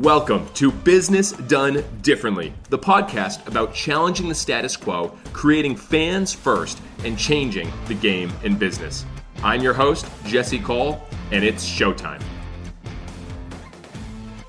Welcome to Business Done Differently, the podcast about challenging the status quo, creating fans first, and changing the game in business. I'm your host, Jesse Cole, and it's showtime.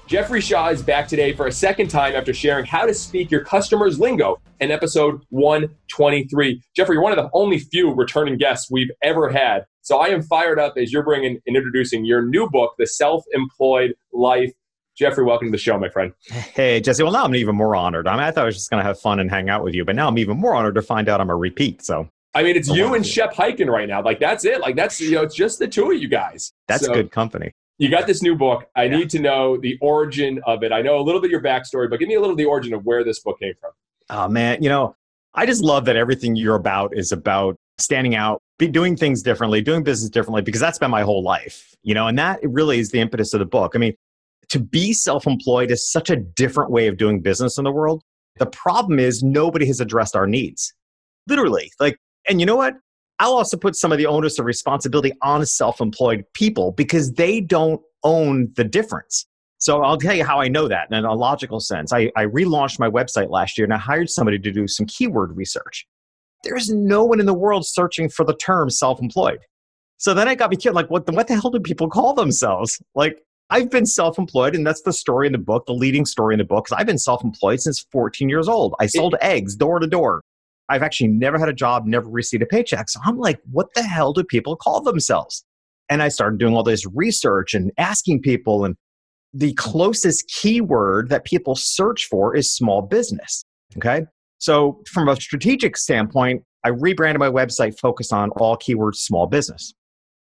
Jeffrey Shaw is back today for a second time after sharing how to speak your customers' lingo in episode 123. Jeffrey, you're one of the only few returning guests we've ever had. So I am fired up as you're bringing and introducing your new book, The Self Employed Life. Jeffrey, welcome to the show, my friend. Hey, Jesse. Well, now I'm even more honored. I mean, I thought I was just going to have fun and hang out with you, but now I'm even more honored to find out I'm a repeat. So, I mean, it's you and Shep Hyken right now. Like, that's it. Like, that's, you know, it's just the two of you guys. That's so, good company you got this new book. I yeah. need to know the origin of it. I know a little bit your backstory, but give me a little of the origin of where this book came from. Oh man, you know, I just love that everything you're about is about standing out, be doing things differently, doing business differently, because that's been my whole life. You know, and that really is the impetus of the book. I mean, to be self-employed is such a different way of doing business in the world. The problem is nobody has addressed our needs. Literally. Like, and you know what? I'll also put some of the onus of responsibility on self employed people because they don't own the difference. So I'll tell you how I know that in a logical sense. I, I relaunched my website last year and I hired somebody to do some keyword research. There's no one in the world searching for the term self employed. So then I got me curious, like, what the, what the hell do people call themselves? Like, I've been self employed, and that's the story in the book, the leading story in the book. because I've been self employed since 14 years old. I sold eggs door to door. I've actually never had a job, never received a paycheck. So I'm like, what the hell do people call themselves? And I started doing all this research and asking people. And the closest keyword that people search for is small business. Okay. So from a strategic standpoint, I rebranded my website focused on all keywords small business.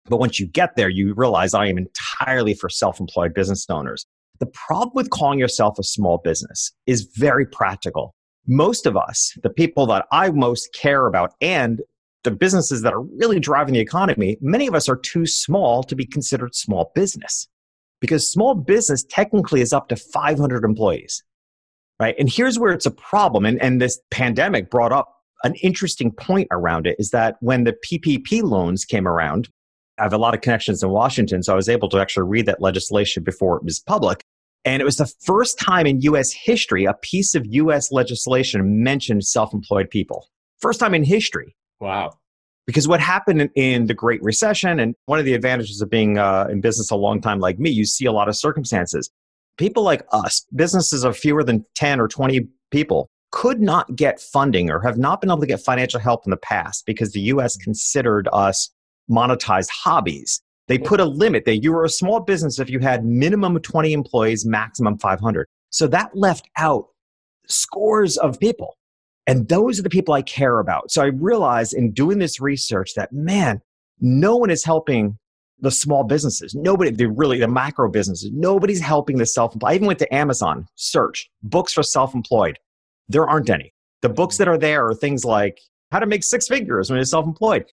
But once you get there, you realize I am entirely for self employed business owners. The problem with calling yourself a small business is very practical most of us, the people that I most care about and the businesses that are really driving the economy, many of us are too small to be considered small business because small business technically is up to 500 employees, right? And here's where it's a problem. And, and this pandemic brought up an interesting point around it is that when the PPP loans came around, I have a lot of connections in Washington, so I was able to actually read that legislation before it was public. And it was the first time in US history a piece of US legislation mentioned self employed people. First time in history. Wow. Because what happened in, the Great Recession, and one of the advantages of being uh, in business a long time like me, you see a lot of circumstances. People like us, businesses of fewer than 10 or 20 people, could not get funding or have not been able to get financial help in the past because the US considered us monetized hobbies. They put a limit that you were a small business if you had minimum 20 employees, maximum 500. So that left out scores of people. And those are the people I care about. So I realized in doing this research that, man, no one is helping the small businesses. Nobody, the really the macro businesses. Nobody's helping the self-employed. I even went to Amazon, searched books for self-employed. There aren't any. The books that are there are things like how to make six figures when you're self-employed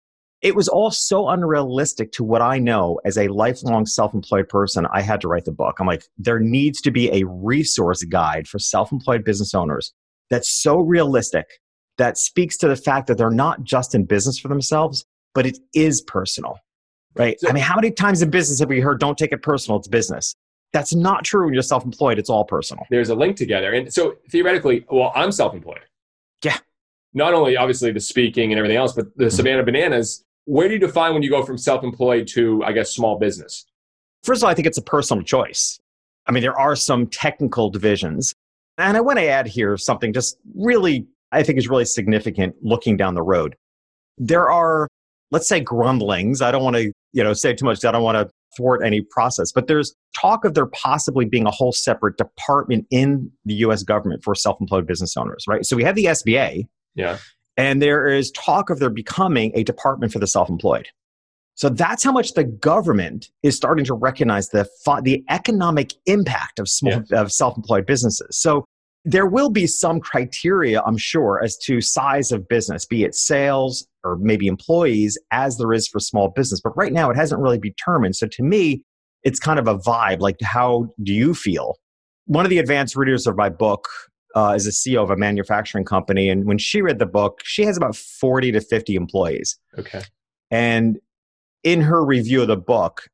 it was all so unrealistic to what I know as a lifelong self employed person. I had to write the book. I'm like, there needs to be a resource guide for self employed business owners that's so realistic that speaks to the fact that they're not just in business for themselves, but it is personal, right? So, I mean, how many times in business have we heard, don't take it personal, it's business? That's not true when you're self employed, it's all personal. There's a link together. And so theoretically, well, I'm self employed. Yeah. Not only obviously the speaking and everything else, but the mm-hmm. Savannah Bananas where do you define when you go from self-employed to i guess small business? First of all i think it's a personal choice. I mean there are some technical divisions. And i want to add here something just really i think is really significant looking down the road. There are let's say grumblings. I don't want to you know say too much. I don't want to thwart any process but there's talk of there possibly being a whole separate department in the us government for self-employed business owners right? So we have the sba yeah and there is talk of there becoming a department for the self employed. So that's how much the government is starting to recognize the, the economic impact of, small, yeah. of self employed businesses. So there will be some criteria, I'm sure, as to size of business, be it sales or maybe employees, as there is for small business. But right now, it hasn't really been determined. So to me, it's kind of a vibe. Like, how do you feel? One of the advanced readers of my book uh, is a CEO of a manufacturing company. And when she read the book, she has about 40 to 50 employees. Okay. And in her review of the book,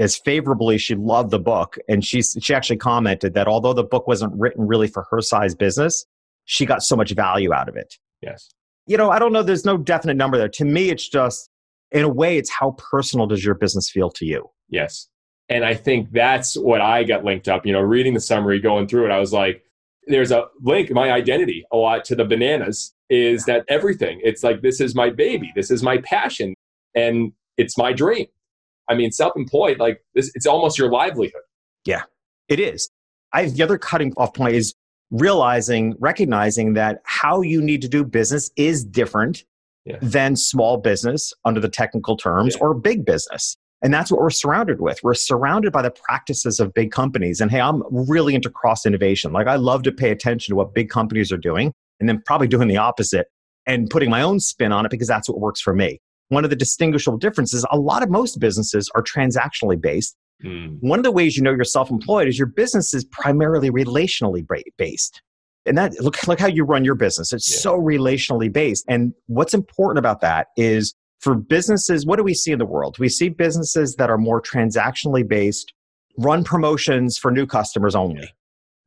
as favorably. She loved the book. And she, she actually commented that although the book wasn't written really for her size business, she got so much value out of it. Yes. You know, I don't know, there's no definite number there. To me, it's just, in a way, it's how personal does your business feel to you? Yes. And I think that's what I got linked up. You know, reading the summary, going through it, I was like, there's a link, my identity a lot to the bananas is that everything. It's like, this is my baby, this is my passion, and it's my dream. I mean, self employed, like this, it's almost your livelihood. Yeah, it is. I the other cutting off point is realizing, recognizing that how you need to do business is different yeah. than small business under the technical terms yeah. or big business. And that's what we're surrounded with. We're surrounded by the practices of big companies. And hey, I'm really into cross innovation. Like I love to pay attention to what big companies are doing and then probably doing the opposite and putting my own spin on it because that's what works for me. One of the distinguishable differences, a lot of most businesses are transactionally based. Mm. One of the ways you know you're self employed is your business is primarily relationally based. And that look, look how you run your business. It's yeah. so relationally based. And what's important about that is for businesses, what do we see in the world? We see businesses that are more transactionally based, run promotions for new customers only.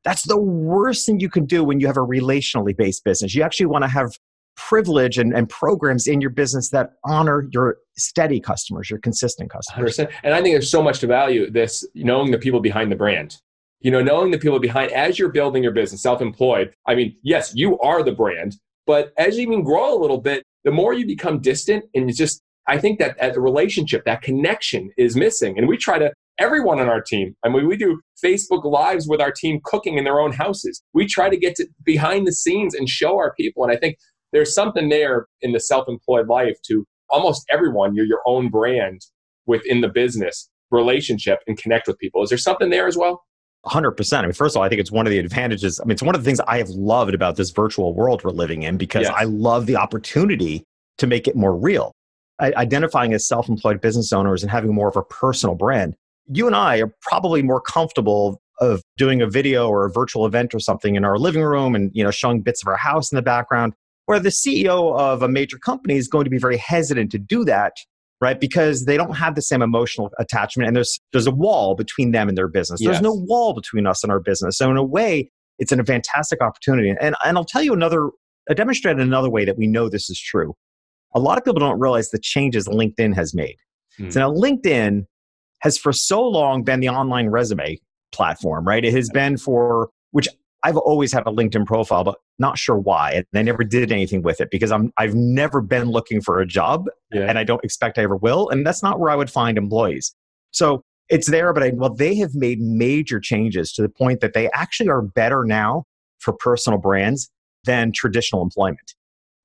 That's the worst thing you can do when you have a relationally based business. You actually want to have privilege and, and programs in your business that honor your steady customers, your consistent customers. 100%. And I think there's so much to value this knowing the people behind the brand. You know, knowing the people behind as you're building your business, self-employed. I mean, yes, you are the brand, but as you even grow a little bit, the more you become distant and just I think that the relationship, that connection is missing. And we try to everyone on our team. I mean, we do Facebook lives with our team cooking in their own houses. We try to get to behind the scenes and show our people. And I think there's something there in the self-employed life to almost everyone. You're your own brand within the business relationship and connect with people. Is there something there as well? 100%. I mean, first of all, I think it's one of the advantages. I mean, it's one of the things I have loved about this virtual world we're living in because yes. I love the opportunity to make it more real. I, identifying as self employed business owners and having more of a personal brand. You and I are probably more comfortable of doing a video or a virtual event or something in our living room and you know showing bits of our house in the background where the ceo of a major company is going to be very hesitant to do that right? Because they don't have the same emotional attachment and there's there's a wall between them and their business. Yes. There's no wall between us and our business. So in a way, it's a fantastic opportunity. And and I'll tell you another I demonstrated another way that we know this is true. A lot of people don't realize the changes LinkedIn has made. Hmm. So now LinkedIn has for so long been the online resume platform, right? It has been for which I've always had a LinkedIn profile, but not sure why. And I never did anything with it because I'm I've never been looking for a job yeah. and I don't expect I ever will. And that's not where I would find employees. So it's there, but I, well, they have made major changes to the point that they actually are better now for personal brands than traditional employment.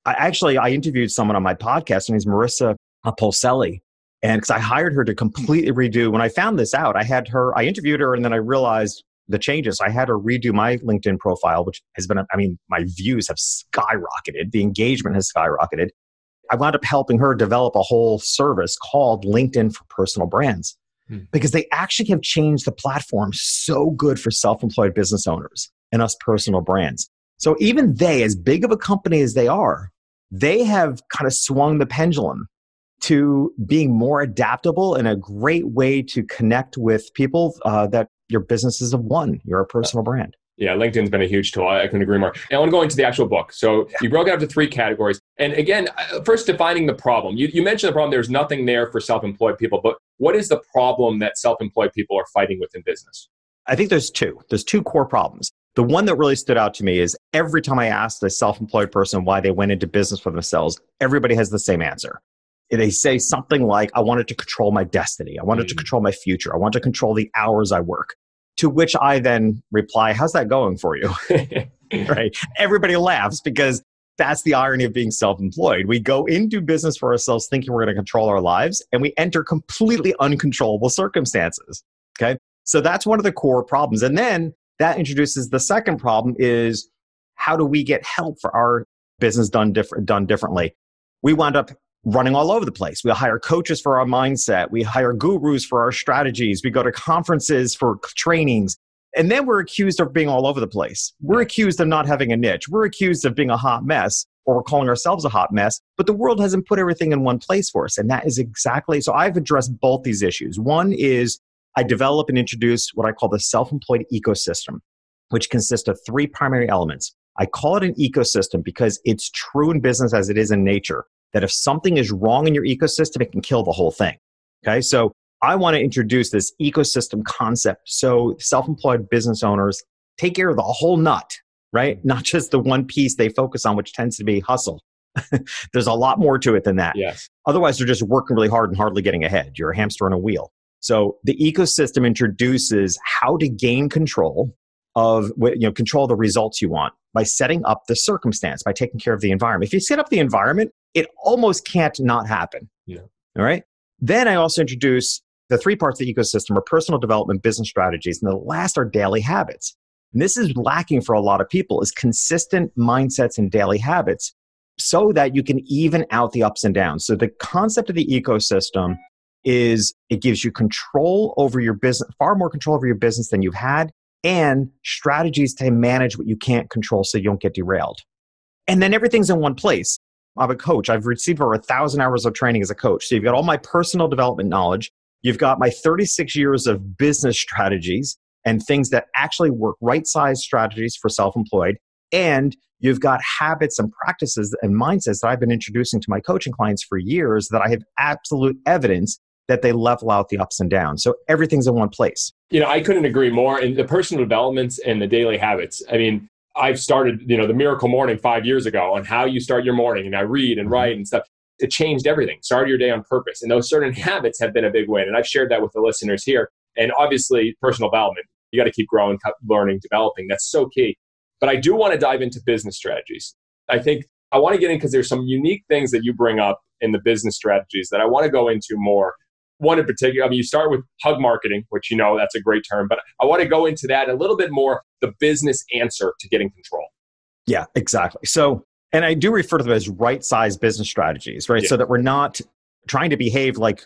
I actually I interviewed someone on my podcast, and he's Marissa Polselli. And because I hired her to completely redo, when I found this out, I had her, I interviewed her, and then I realized the changes. I had to redo my LinkedIn profile, which has been, I mean, my views have skyrocketed. The engagement has skyrocketed. I wound up helping her develop a whole service called LinkedIn for Personal Brands hmm. because they actually have changed the platform so good for self employed business owners and us personal brands. So even they, as big of a company as they are, they have kind of swung the pendulum to being more adaptable and a great way to connect with people uh, that your business is of one. You're a personal brand. Yeah, LinkedIn's been a huge tool. I couldn't agree more. And I want to go into the actual book. So yeah. you broke it up to three categories. And again, uh, first defining the problem. You, you mentioned the problem. There's nothing there for self-employed people, but what is the problem that self-employed people are fighting with in business? I think there's two. There's two core problems. The one that really stood out to me is every time I asked a self-employed person why they went into business for themselves, everybody has the same answer they say something like, I wanted to control my destiny. I wanted mm. to control my future. I want to control the hours I work. To which I then reply, How's that going for you? right? Everybody laughs because that's the irony of being self employed. We go into business for ourselves thinking we're going to control our lives and we enter completely uncontrollable circumstances. Okay. So that's one of the core problems. And then that introduces the second problem is how do we get help for our business done different done differently? We wound up running all over the place. We hire coaches for our mindset. We hire gurus for our strategies. We go to conferences for trainings. And then we're accused of being all over the place. We're accused of not having a niche. We're accused of being a hot mess, or we're calling ourselves a hot mess. But the world hasn't put everything in one place for us. And that is exactly so. I've addressed both these issues. One is I develop and introduce what I call the self employed ecosystem, which consists of three primary elements. I call it an ecosystem because it's true in business as it is in nature that if something is wrong in your ecosystem, it can kill the whole thing. Okay. So I want to introduce this ecosystem concept so self employed business owners take care of the whole nut, right? Not just the one piece they focus on, which tends to be hustle. There's a lot more to it than that. Yes. Otherwise, they're just working really hard and hardly getting ahead. You're a hamster on a wheel. So the ecosystem introduces how to gain control of you know control the results you want by setting up the circumstance by taking care of the environment. If you set up the environment, it almost can't not happen. Yeah. All right. Then I also introduce the three parts of the ecosystem are personal development, business strategies, and the last are daily habits. And this is lacking for a lot of people is consistent mindsets and daily habits so that you can even out the ups and downs. So the concept of the ecosystem is it gives you control over your business, far more control over your business than you've had, and strategies to manage what you can't control so you don't get derailed. And then everything's in one place. I'm a coach. I've received over a thousand hours of training as a coach. So you've got all my personal development knowledge. You've got my 36 years of business strategies and things that actually work, right size strategies for self employed. And you've got habits and practices and mindsets that I've been introducing to my coaching clients for years that I have absolute evidence that they level out the ups and downs. So everything's in one place. You know, I couldn't agree more. And the personal developments and the daily habits, I mean, I've started, you know, the miracle morning five years ago on how you start your morning, and I read and mm-hmm. write and stuff. It changed everything. Start your day on purpose. And those certain habits have been a big win. And I've shared that with the listeners here. And obviously, personal development, you got to keep growing, learning, developing. That's so key. But I do want to dive into business strategies. I think I want to get in because there's some unique things that you bring up in the business strategies that I want to go into more one in particular. I mean, you start with hug marketing, which you know that's a great term, but I want to go into that a little bit more the business answer to getting control. Yeah, exactly. So, and I do refer to them as right size business strategies, right? Yeah. So that we're not trying to behave like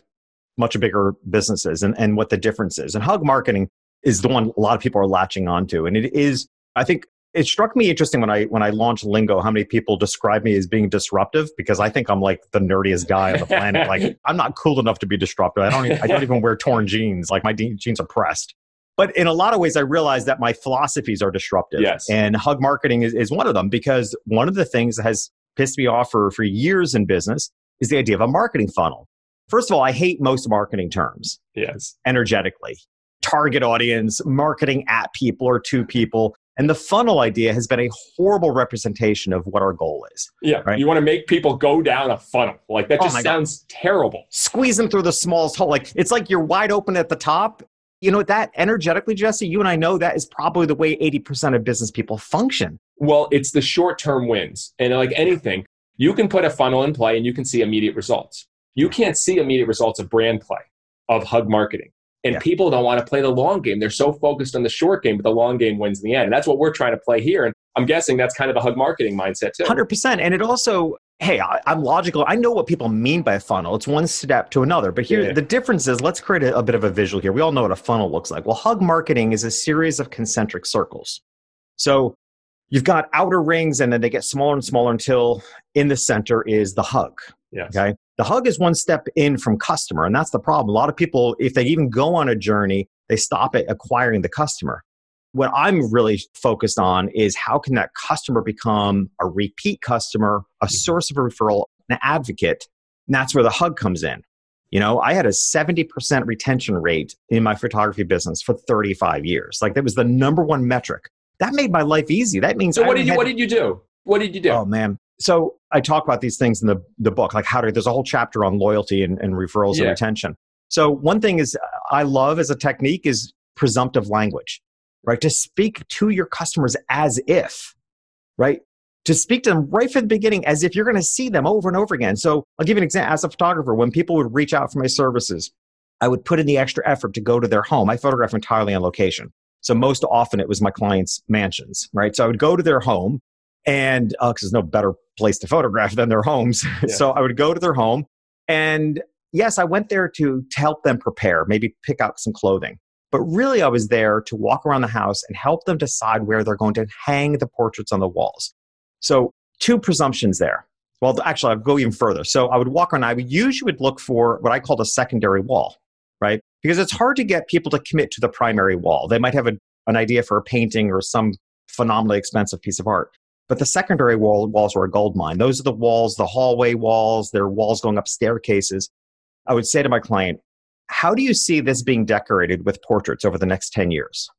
much bigger businesses and, and what the difference is. And hug marketing is the one a lot of people are latching onto. And it is, I think, it struck me interesting when I when I launched Lingo how many people describe me as being disruptive because I think I'm like the nerdiest guy on the planet. like I'm not cool enough to be disruptive. I don't even, I don't even wear torn jeans. Like my jeans are pressed. But in a lot of ways, I realize that my philosophies are disruptive. Yes. And hug marketing is, is one of them because one of the things that has pissed me off for, for years in business is the idea of a marketing funnel. First of all, I hate most marketing terms. Yes. Energetically. Target audience, marketing at people or to people. And the funnel idea has been a horrible representation of what our goal is. Yeah. Right? You want to make people go down a funnel. Like that oh just oh sounds God. terrible. Squeeze them through the smallest hole. Like it's like you're wide open at the top. You know, that energetically, Jesse, you and I know that is probably the way 80% of business people function. Well, it's the short term wins. And like anything, you can put a funnel in play and you can see immediate results. You can't see immediate results of brand play, of hug marketing. And yeah. people don't want to play the long game. They're so focused on the short game, but the long game wins in the end. And that's what we're trying to play here. And I'm guessing that's kind of the hug marketing mindset too. 100%. And it also, hey, I, am logical. I know what people mean by a funnel. It's one step to another. But here, yeah. the difference is let's create a, a bit of a visual here. We all know what a funnel looks like. Well, hug marketing is a series of concentric circles. So you've got outer rings and then they get smaller and smaller until in the center is the hug. Yes. Okay. The hug is one step in from customer, and that's the problem. A lot of people, if they even go on a journey, they stop at acquiring the customer. What I'm really focused on is how can that customer become a repeat customer, a mm-hmm. source of a referral, an advocate. And that's where the hug comes in. You know, I had a 70% retention rate in my photography business for 35 years. Like that was the number one metric. That made my life easy. That means So what did you what did you do? What did you do? Oh man so I talk about these things in the, the book, like how to, there's a whole chapter on loyalty and, and referrals yeah. and retention. So one thing is I love as a technique is presumptive language, right? To speak to your customers as if, right? To speak to them right from the beginning as if you're going to see them over and over again. So I'll give you an example. As a photographer, when people would reach out for my services, I would put in the extra effort to go to their home. I photograph entirely on location. So most often it was my clients' mansions, right? So I would go to their home and because uh, there's no better place to photograph than their homes. Yeah. so I would go to their home. And yes, I went there to, to help them prepare, maybe pick out some clothing. But really, I was there to walk around the house and help them decide where they're going to hang the portraits on the walls. So, two presumptions there. Well, actually, I'll go even further. So, I would walk around, I would usually would look for what I called a secondary wall, right? because it's hard to get people to commit to the primary wall. They might have a, an idea for a painting or some phenomenally expensive piece of art. But the secondary wall, walls are a gold mine. Those are the walls, the hallway walls, they're walls going up staircases. I would say to my client, how do you see this being decorated with portraits over the next 10 years?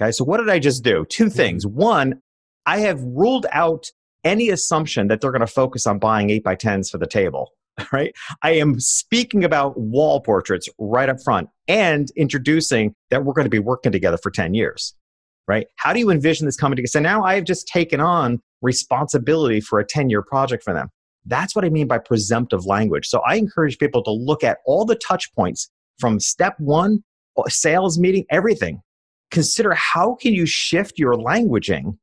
Okay, so what did I just do? Two mm-hmm. things. One, I have ruled out any assumption that they're going to focus on buying 8 by 10s for the table, right? I am speaking about wall portraits right up front and introducing that we're going to be working together for 10 years, right? How do you envision this coming together? So now I have just taken on responsibility for a 10 year project for them. That's what I mean by presumptive language. So I encourage people to look at all the touch points from step one, uh, sales meeting, everything. Consider how can you shift your languaging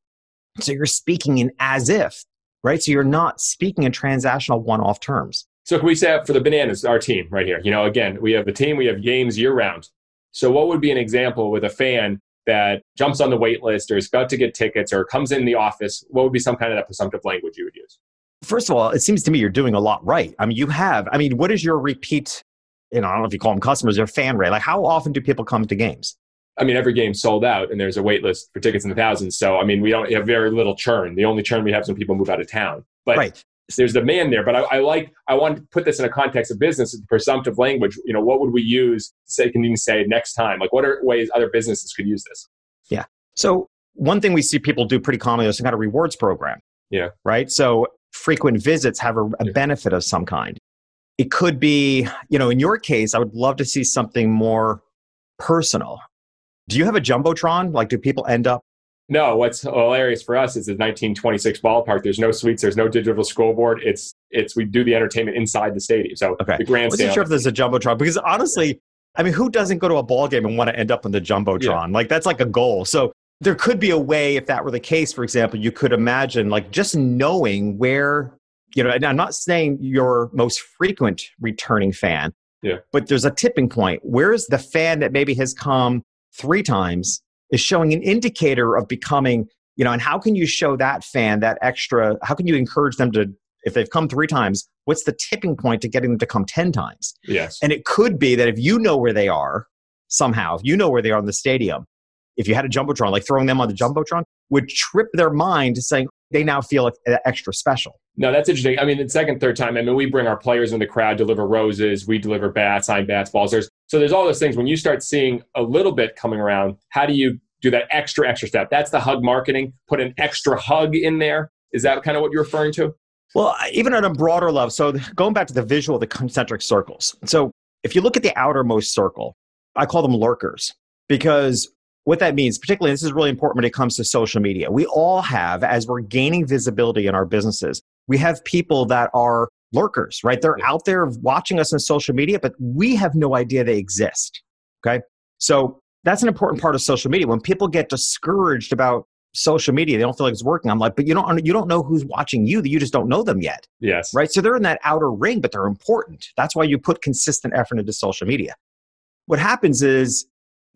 so you're speaking in as if, right? So you're not speaking in transactional one off terms. So can we say for the bananas, our team right here? You know, again, we have the team, we have games year round. So what would be an example with a fan that jumps on the wait list or is about to get tickets or comes in the office? What would be some kind of that presumptive language you would use? First of all, it seems to me you're doing a lot right. I mean, you have, I mean, what is your repeat, you know, I don't know if you call them customers or fan rate. Like, how often do people come to games? I mean, every game's sold out and there's a wait list for tickets in the thousands. So, I mean, we don't have very little churn. The only churn we have is when people move out of town. But right. There's demand there. But I, I, like, I want to put this in a context of business, presumptive language. You know, what would we use say, can you say next time? Like, what are ways other businesses could use this? Yeah. So, one thing we see people do pretty commonly is some kind of rewards program. Yeah. Right. So, frequent visits have a, a benefit of some kind. It could be, you know, in your case, I would love to see something more personal. Do you have a jumbotron? Like, do people end up? No. What's hilarious for us is the 1926 ballpark. There's no suites. There's no digital scoreboard. It's it's we do the entertainment inside the stadium. So okay. the grandstand. I wasn't sure if there's a jumbotron because honestly, I mean, who doesn't go to a ball game and want to end up in the jumbotron? Yeah. Like that's like a goal. So there could be a way, if that were the case, for example, you could imagine like just knowing where you know. And I'm not saying your most frequent returning fan. Yeah. But there's a tipping point. Where's the fan that maybe has come three times is showing an indicator of becoming, you know, and how can you show that fan that extra, how can you encourage them to, if they've come three times, what's the tipping point to getting them to come 10 times? Yes. And it could be that if you know where they are somehow, if you know where they are in the stadium, if you had a Jumbotron, like throwing them on the Jumbotron would trip their mind to saying they now feel extra special. No, that's interesting. I mean, the second, third time, I mean, we bring our players in the crowd, deliver roses, we deliver bats, sign bats, balls. There's so there's all those things. When you start seeing a little bit coming around, how do you do that extra, extra step? That's the hug marketing. Put an extra hug in there. Is that kind of what you're referring to? Well, even on a broader level. So going back to the visual, the concentric circles. So if you look at the outermost circle, I call them lurkers because what that means, particularly this is really important when it comes to social media. We all have, as we're gaining visibility in our businesses, we have people that are lurkers, right? They're out there watching us on social media, but we have no idea they exist. Okay. So that's an important part of social media. When people get discouraged about social media, they don't feel like it's working. I'm like, but you don't you don't know who's watching you, you just don't know them yet. Yes. Right. So they're in that outer ring, but they're important. That's why you put consistent effort into social media. What happens is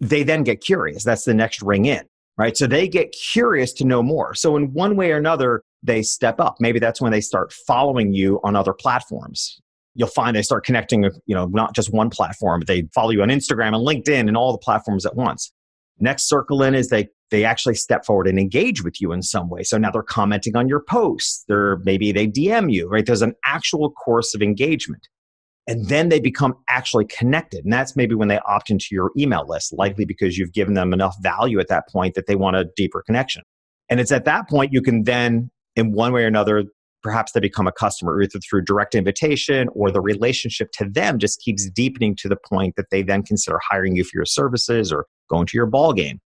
they then get curious. That's the next ring in. Right. So they get curious to know more. So in one way or another, they step up. Maybe that's when they start following you on other platforms. You'll find they start connecting, you know, not just one platform, but they follow you on Instagram and LinkedIn and all the platforms at once. Next circle in is they they actually step forward and engage with you in some way. So now they're commenting on your posts. They're maybe they DM you, right? There's an actual course of engagement. And then they become actually connected. And that's maybe when they opt into your email list, likely because you've given them enough value at that point that they want a deeper connection. And it's at that point you can then in one way or another, perhaps they become a customer either through direct invitation or the relationship to them just keeps deepening to the point that they then consider hiring you for your services or going to your ball game.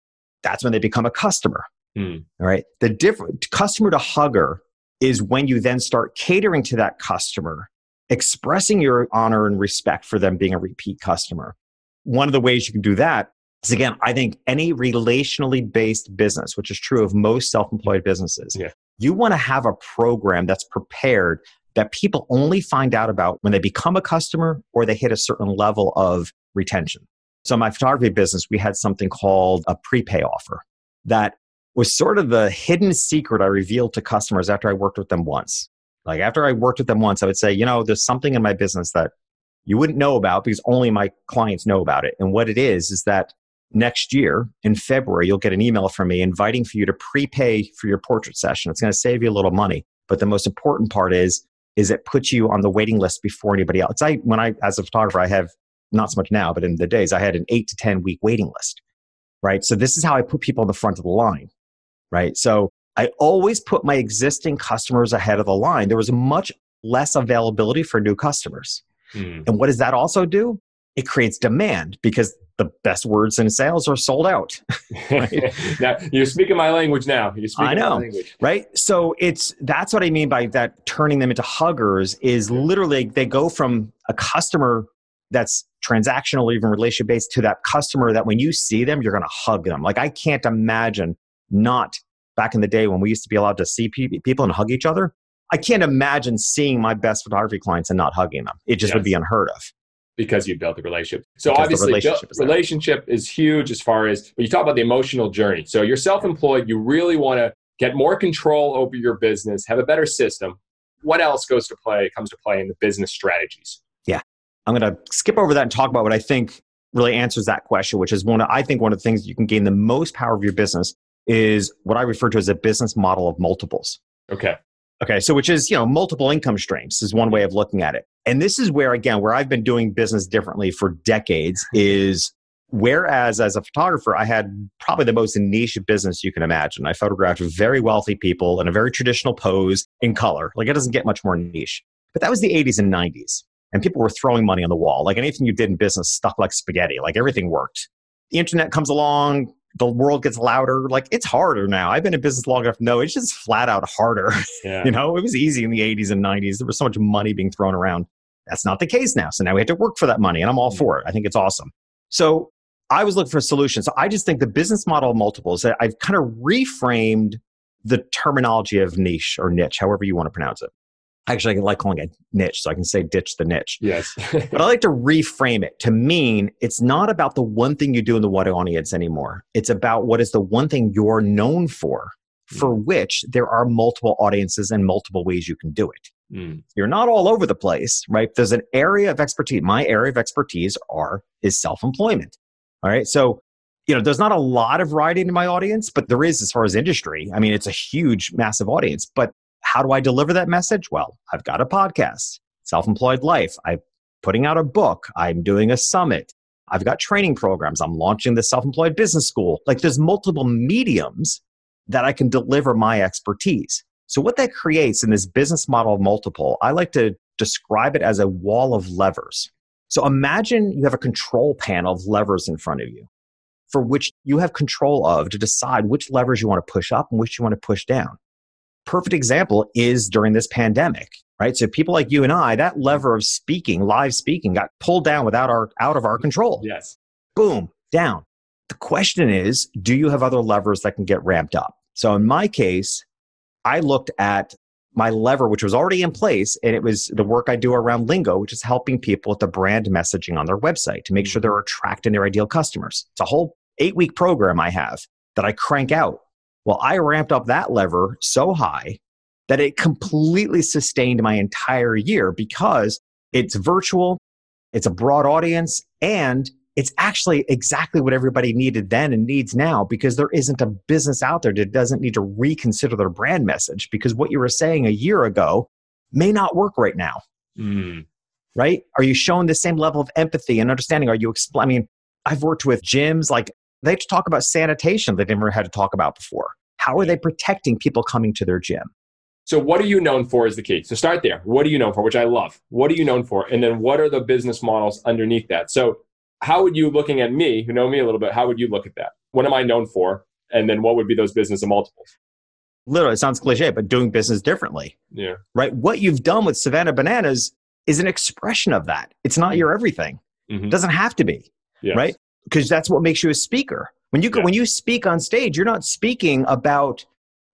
That's when they become a customer. Mm. All right. The different customer to hugger is when you then start catering to that customer, expressing your honor and respect for them being a repeat customer. One of the ways you can do that is again, I think any relationally based business, which is true of most self employed businesses, yeah. You want to have a program that's prepared that people only find out about when they become a customer or they hit a certain level of retention. So, in my photography business, we had something called a prepay offer that was sort of the hidden secret I revealed to customers after I worked with them once. Like, after I worked with them once, I would say, you know, there's something in my business that you wouldn't know about because only my clients know about it. And what it is, is that next year in February, you'll get an email from me inviting for you to prepay for your portrait session. It's going to save you a little money. But the most important part is, is it puts you on the waiting list before anybody else. I, when I, as a photographer, I have not so much now, but in the days I had an eight to 10 week waiting list, right? So this is how I put people on the front of the line, right? So I always put my existing customers ahead of the line. There was much less availability for new customers. Mm. And what does that also do? It creates demand because the best words in sales are sold out. now you're speaking my language now. You're speaking I know, right? So it's that's what I mean by that turning them into huggers is literally they go from a customer that's transactional or even relationship based to that customer that when you see them, you're going to hug them. Like I can't imagine not back in the day when we used to be allowed to see people and hug each other. I can't imagine seeing my best photography clients and not hugging them. It just yes. would be unheard of. Because you built the relationship. So because obviously, relationship, is, relationship is huge as far as when you talk about the emotional journey. So you're self-employed. You really want to get more control over your business, have a better system. What else goes to play comes to play in the business strategies? Yeah, I'm going to skip over that and talk about what I think really answers that question, which is one. Of, I think one of the things you can gain the most power of your business is what I refer to as a business model of multiples. Okay. Okay, so which is, you know, multiple income streams is one way of looking at it. And this is where again where I've been doing business differently for decades mm-hmm. is whereas as a photographer I had probably the most niche business you can imagine. I photographed very wealthy people in a very traditional pose in color. Like it doesn't get much more niche. But that was the 80s and 90s. And people were throwing money on the wall. Like anything you did in business stuck like spaghetti. Like everything worked. The internet comes along, the world gets louder. Like it's harder now. I've been in business long enough No, it's just flat out harder. Yeah. you know, it was easy in the 80s and 90s. There was so much money being thrown around. That's not the case now. So now we have to work for that money, and I'm all mm. for it. I think it's awesome. So I was looking for solutions. So I just think the business model of multiples, that I've kind of reframed the terminology of niche or niche, however you want to pronounce it. Actually, I like calling it niche, so I can say ditch the niche. Yes. but I like to reframe it to mean it's not about the one thing you do in the one audience anymore. It's about what is the one thing you're known for, for mm. which there are multiple audiences and multiple ways you can do it. Mm. You're not all over the place, right? There's an area of expertise. My area of expertise are is self-employment. All right. So you know, there's not a lot of variety in my audience, but there is as far as industry. I mean, it's a huge, massive audience. But how do I deliver that message? Well, I've got a podcast, Self Employed Life. I'm putting out a book. I'm doing a summit. I've got training programs. I'm launching the Self Employed Business School. Like there's multiple mediums that I can deliver my expertise. So, what that creates in this business model of multiple, I like to describe it as a wall of levers. So, imagine you have a control panel of levers in front of you for which you have control of to decide which levers you want to push up and which you want to push down perfect example is during this pandemic right? So people like you and i that lever of speaking live speaking got pulled down without our out of our control. Yes. Boom down. The question is do you have other levers that can get ramped up? So in my case i looked at my lever which was already in place and it was the work i do around lingo which is helping people with the brand messaging on their website to make sure they're mm-hmm. attracting their ideal customers. It's a whole eight week program i have that i crank out well, I ramped up that lever so high that it completely sustained my entire year because it's virtual, it's a broad audience, and it's actually exactly what everybody needed then and needs now because there isn't a business out there that doesn't need to reconsider their brand message because what you were saying a year ago may not work right now. Mm. Right? Are you showing the same level of empathy and understanding? Are you explaining? I mean, I've worked with gyms like they have to talk about sanitation they never had to talk about before. How are they protecting people coming to their gym? So, what are you known for is the key. So, start there. What are you known for, which I love? What are you known for? And then, what are the business models underneath that? So, how would you, looking at me, who know me a little bit, how would you look at that? What am I known for? And then, what would be those business multiples? Literally, it sounds cliche, but doing business differently. Yeah. Right? What you've done with Savannah Bananas is an expression of that. It's not your everything. Mm-hmm. It doesn't have to be. Yes. Right? Because that's what makes you a speaker. When you yeah. when you speak on stage, you're not speaking about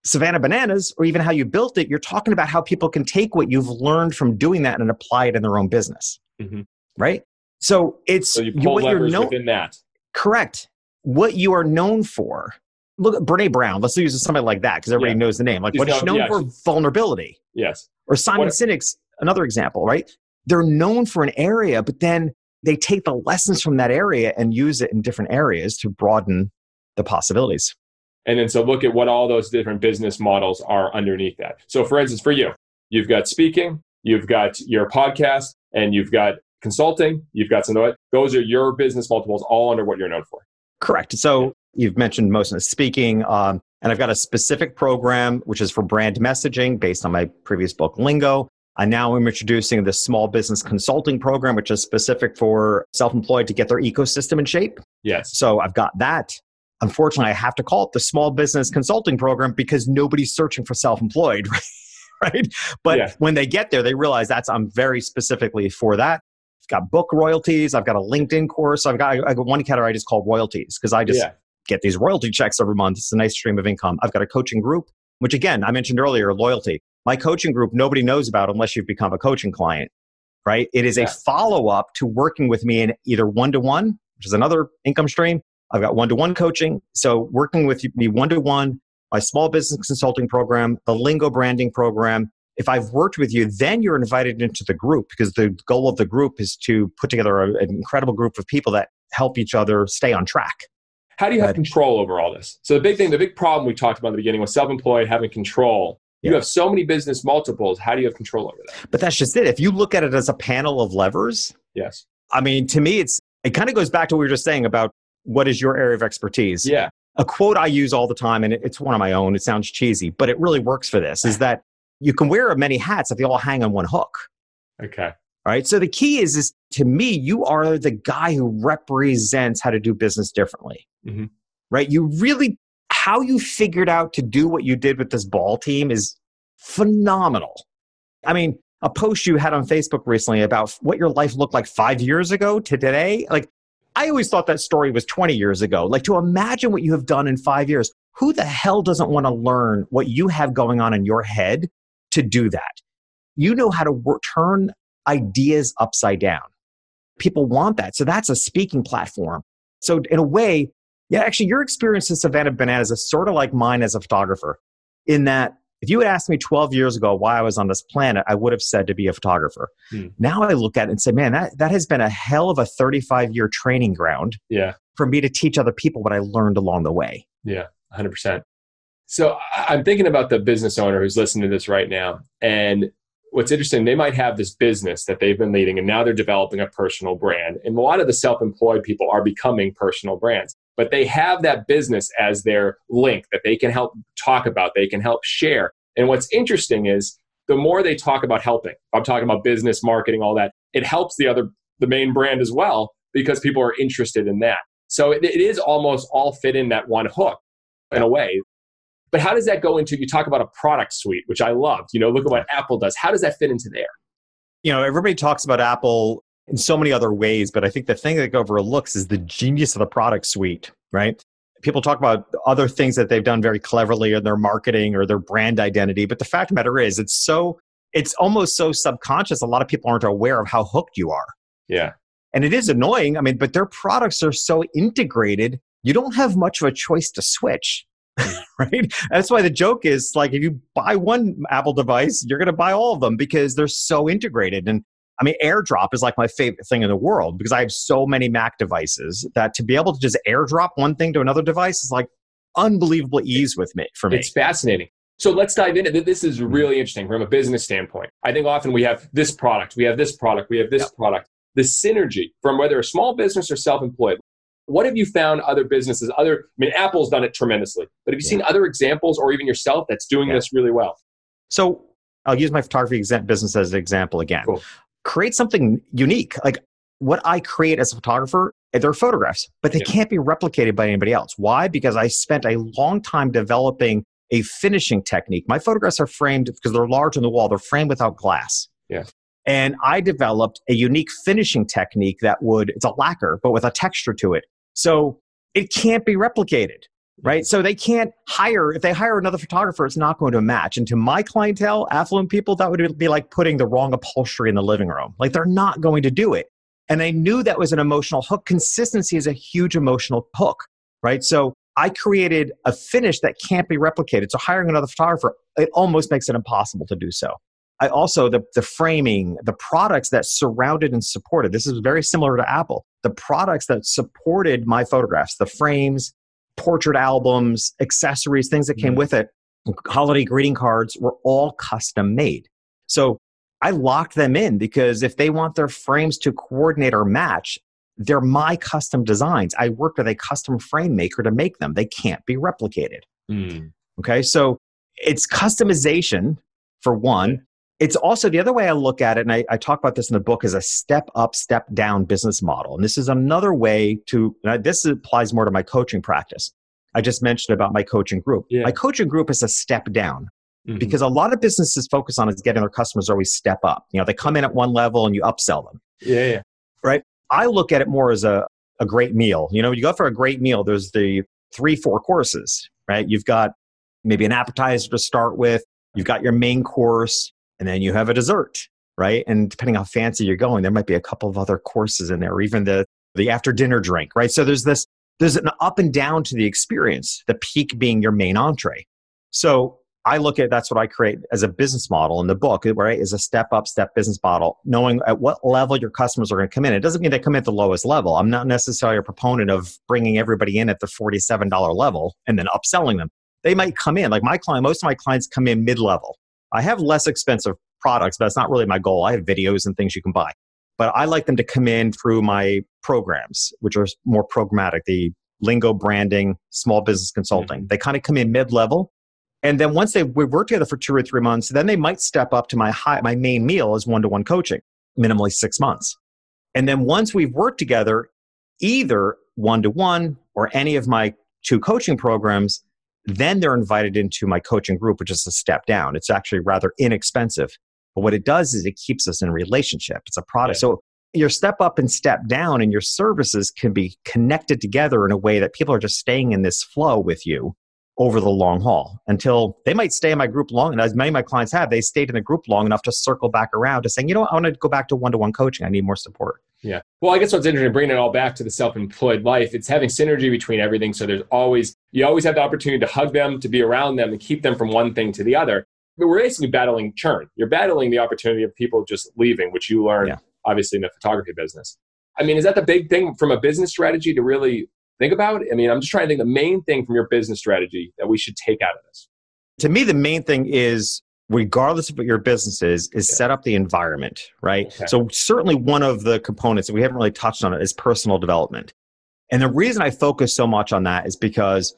Savannah Bananas or even how you built it. You're talking about how people can take what you've learned from doing that and apply it in their own business. Mm-hmm. Right? So it's so you pull what you're known, within that. Correct. What you are known for. Look at Brene Brown. Let's use somebody like that because everybody yeah. knows the name. Like She's what known, known yeah, for vulnerability. Yes. Or Simon what, Sinek's another example, right? they're known for an area, but then they take the lessons from that area and use it in different areas to broaden the possibilities. And then so look at what all those different business models are underneath that. So for instance, for you, you've got speaking, you've got your podcast, and you've got consulting, you've got some of it. those are your business multiples all under what you're known for. Correct. So you've mentioned most of the speaking, um, and I've got a specific program which is for brand messaging based on my previous book, Lingo. And now I'm introducing the small business consulting program, which is specific for self employed to get their ecosystem in shape. Yes. So I've got that. Unfortunately, I have to call it the small business consulting program because nobody's searching for self employed, right? But yeah. when they get there, they realize that's I'm very specifically for that. I've got book royalties. I've got a LinkedIn course. I've got, I got one category I just called royalties because I just yeah. get these royalty checks every month. It's a nice stream of income. I've got a coaching group, which again, I mentioned earlier, loyalty. My coaching group, nobody knows about unless you've become a coaching client, right? It is yeah. a follow up to working with me in either one to one, which is another income stream. I've got one to one coaching. So working with me one to one, my small business consulting program, the Lingo branding program. If I've worked with you, then you're invited into the group because the goal of the group is to put together a, an incredible group of people that help each other stay on track. How do you have control over all this? So the big thing, the big problem we talked about in the beginning was self-employed having control you have so many business multiples. How do you have control over that? But that's just it. If you look at it as a panel of levers, yes. I mean, to me, it's it kind of goes back to what we were just saying about what is your area of expertise. Yeah. A quote I use all the time, and it's one of my own. It sounds cheesy, but it really works for this. Is that you can wear many hats if they all hang on one hook. Okay. All right. So the key is, is to me, you are the guy who represents how to do business differently. Mm-hmm. Right. You really how you figured out to do what you did with this ball team is phenomenal. I mean, a post you had on Facebook recently about what your life looked like five years ago to today. Like, I always thought that story was 20 years ago. Like, to imagine what you have done in five years, who the hell doesn't want to learn what you have going on in your head to do that? You know how to work, turn ideas upside down. People want that. So that's a speaking platform. So, in a way, yeah, actually, your experience in Savannah Bananas is sort of like mine as a photographer, in that if you had asked me 12 years ago why I was on this planet, I would have said to be a photographer. Hmm. Now I look at it and say, man, that, that has been a hell of a 35 year training ground yeah. for me to teach other people what I learned along the way. Yeah, 100%. So I'm thinking about the business owner who's listening to this right now. And what's interesting, they might have this business that they've been leading and now they're developing a personal brand. And a lot of the self employed people are becoming personal brands but they have that business as their link that they can help talk about, they can help share. And what's interesting is the more they talk about helping, I'm talking about business, marketing, all that, it helps the other, the main brand as well, because people are interested in that. So it, it is almost all fit in that one hook in a way. But how does that go into, you talk about a product suite, which I loved, you know, look at what Apple does. How does that fit into there? You know, everybody talks about Apple in so many other ways. But I think the thing that overlooks is the genius of the product suite, right? People talk about other things that they've done very cleverly in their marketing or their brand identity. But the fact of the matter is, it's so, it's almost so subconscious. A lot of people aren't aware of how hooked you are. Yeah. And it is annoying. I mean, but their products are so integrated, you don't have much of a choice to switch. Right? That's why the joke is like if you buy one Apple device, you're going to buy all of them because they're so integrated. And I mean, AirDrop is like my favorite thing in the world because I have so many Mac devices that to be able to just AirDrop one thing to another device is like unbelievable ease with me for me. It's fascinating. So let's dive into this. Is mm-hmm. really interesting from a business standpoint. I think often we have this product, we have this product, we have this yep. product. The synergy from whether a small business or self-employed. What have you found other businesses? Other, I mean, Apple's done it tremendously, but have you yeah. seen other examples, or even yourself, that's doing yeah. this really well? So I'll use my photography business as an example again. Cool create something unique. Like what I create as a photographer, they're photographs, but they yeah. can't be replicated by anybody else. Why? Because I spent a long time developing a finishing technique. My photographs are framed because they're large on the wall, they're framed without glass. Yeah. And I developed a unique finishing technique that would, it's a lacquer, but with a texture to it. So it can't be replicated right? So they can't hire, if they hire another photographer, it's not going to match. And to my clientele, affluent people, that would be like putting the wrong upholstery in the living room. Like they're not going to do it. And I knew that was an emotional hook. Consistency is a huge emotional hook, right? So I created a finish that can't be replicated. So hiring another photographer, it almost makes it impossible to do so. I also the the framing, the products that surrounded and supported. This is very similar to Apple. The products that supported my photographs, the frames, portrait albums, accessories, things that came mm-hmm. with it, holiday greeting cards were all custom made. So I locked them in because if they want their frames to coordinate or match, they're my custom designs. I worked with a custom frame maker to make them. They can't be replicated. Mm. Okay, so it's customization for one. It's also the other way I look at it, and I, I, talk about this in the book, is a step up, step down business model. And this is another way to, this applies more to my coaching practice. I just mentioned about my coaching group. Yeah. My coaching group is a step down. Mm-hmm. Because a lot of businesses focus on is getting their customers always step up. You know, they come in at one level and you upsell them. Yeah, yeah. Right. I look at it more as a, a great meal. You know, you go for a great meal, there's the three, four courses, right? You've got maybe an appetizer to start with, you've got your main course, and then you have a dessert, right? And depending how fancy you're going, there might be a couple of other courses in there, or even the the after dinner drink, right? So there's this there's an up and down to the experience, the peak being your main entree. So I look at that's what I create as a business model in the book, right? Is a step up, step business model, knowing at what level your customers are going to come in. It doesn't mean they come in at the lowest level. I'm not necessarily a proponent of bringing everybody in at the $47 level and then upselling them. They might come in, like my client, most of my clients come in mid level. I have less expensive products, but that's not really my goal. I have videos and things you can buy. But I like them to come in through my programs, which are more programmatic, the lingo branding, small business consulting. Mm-hmm. They kind of come in mid level and then once they we work together for two or three months, then they might step up to my high, my main meal is one to one coaching, minimally six months. And then once we've worked together, either one to one or any of my two coaching programs, then they're invited into my coaching group, which is a step down. It's actually rather inexpensive. But what it does is it keeps us in relationship. It's a product. Yeah. So your step up and step down and your services can be connected together in a way that people are just staying in this flow with you over the long haul until they might stay in my group long and as many of my clients have they stayed in the group long enough to circle back around to saying you know what, i want to go back to one-to-one coaching i need more support yeah well i guess what's interesting bringing it all back to the self-employed life it's having synergy between everything so there's always you always have the opportunity to hug them to be around them and keep them from one thing to the other but we're basically battling churn you're battling the opportunity of people just leaving which you learn yeah. obviously in the photography business i mean is that the big thing from a business strategy to really think about? I mean, I'm just trying to think the main thing from your business strategy that we should take out of this. To me, the main thing is regardless of what your business is, is yeah. set up the environment, right? Okay. So certainly one of the components, that we haven't really touched on it, is personal development. And the reason I focus so much on that is because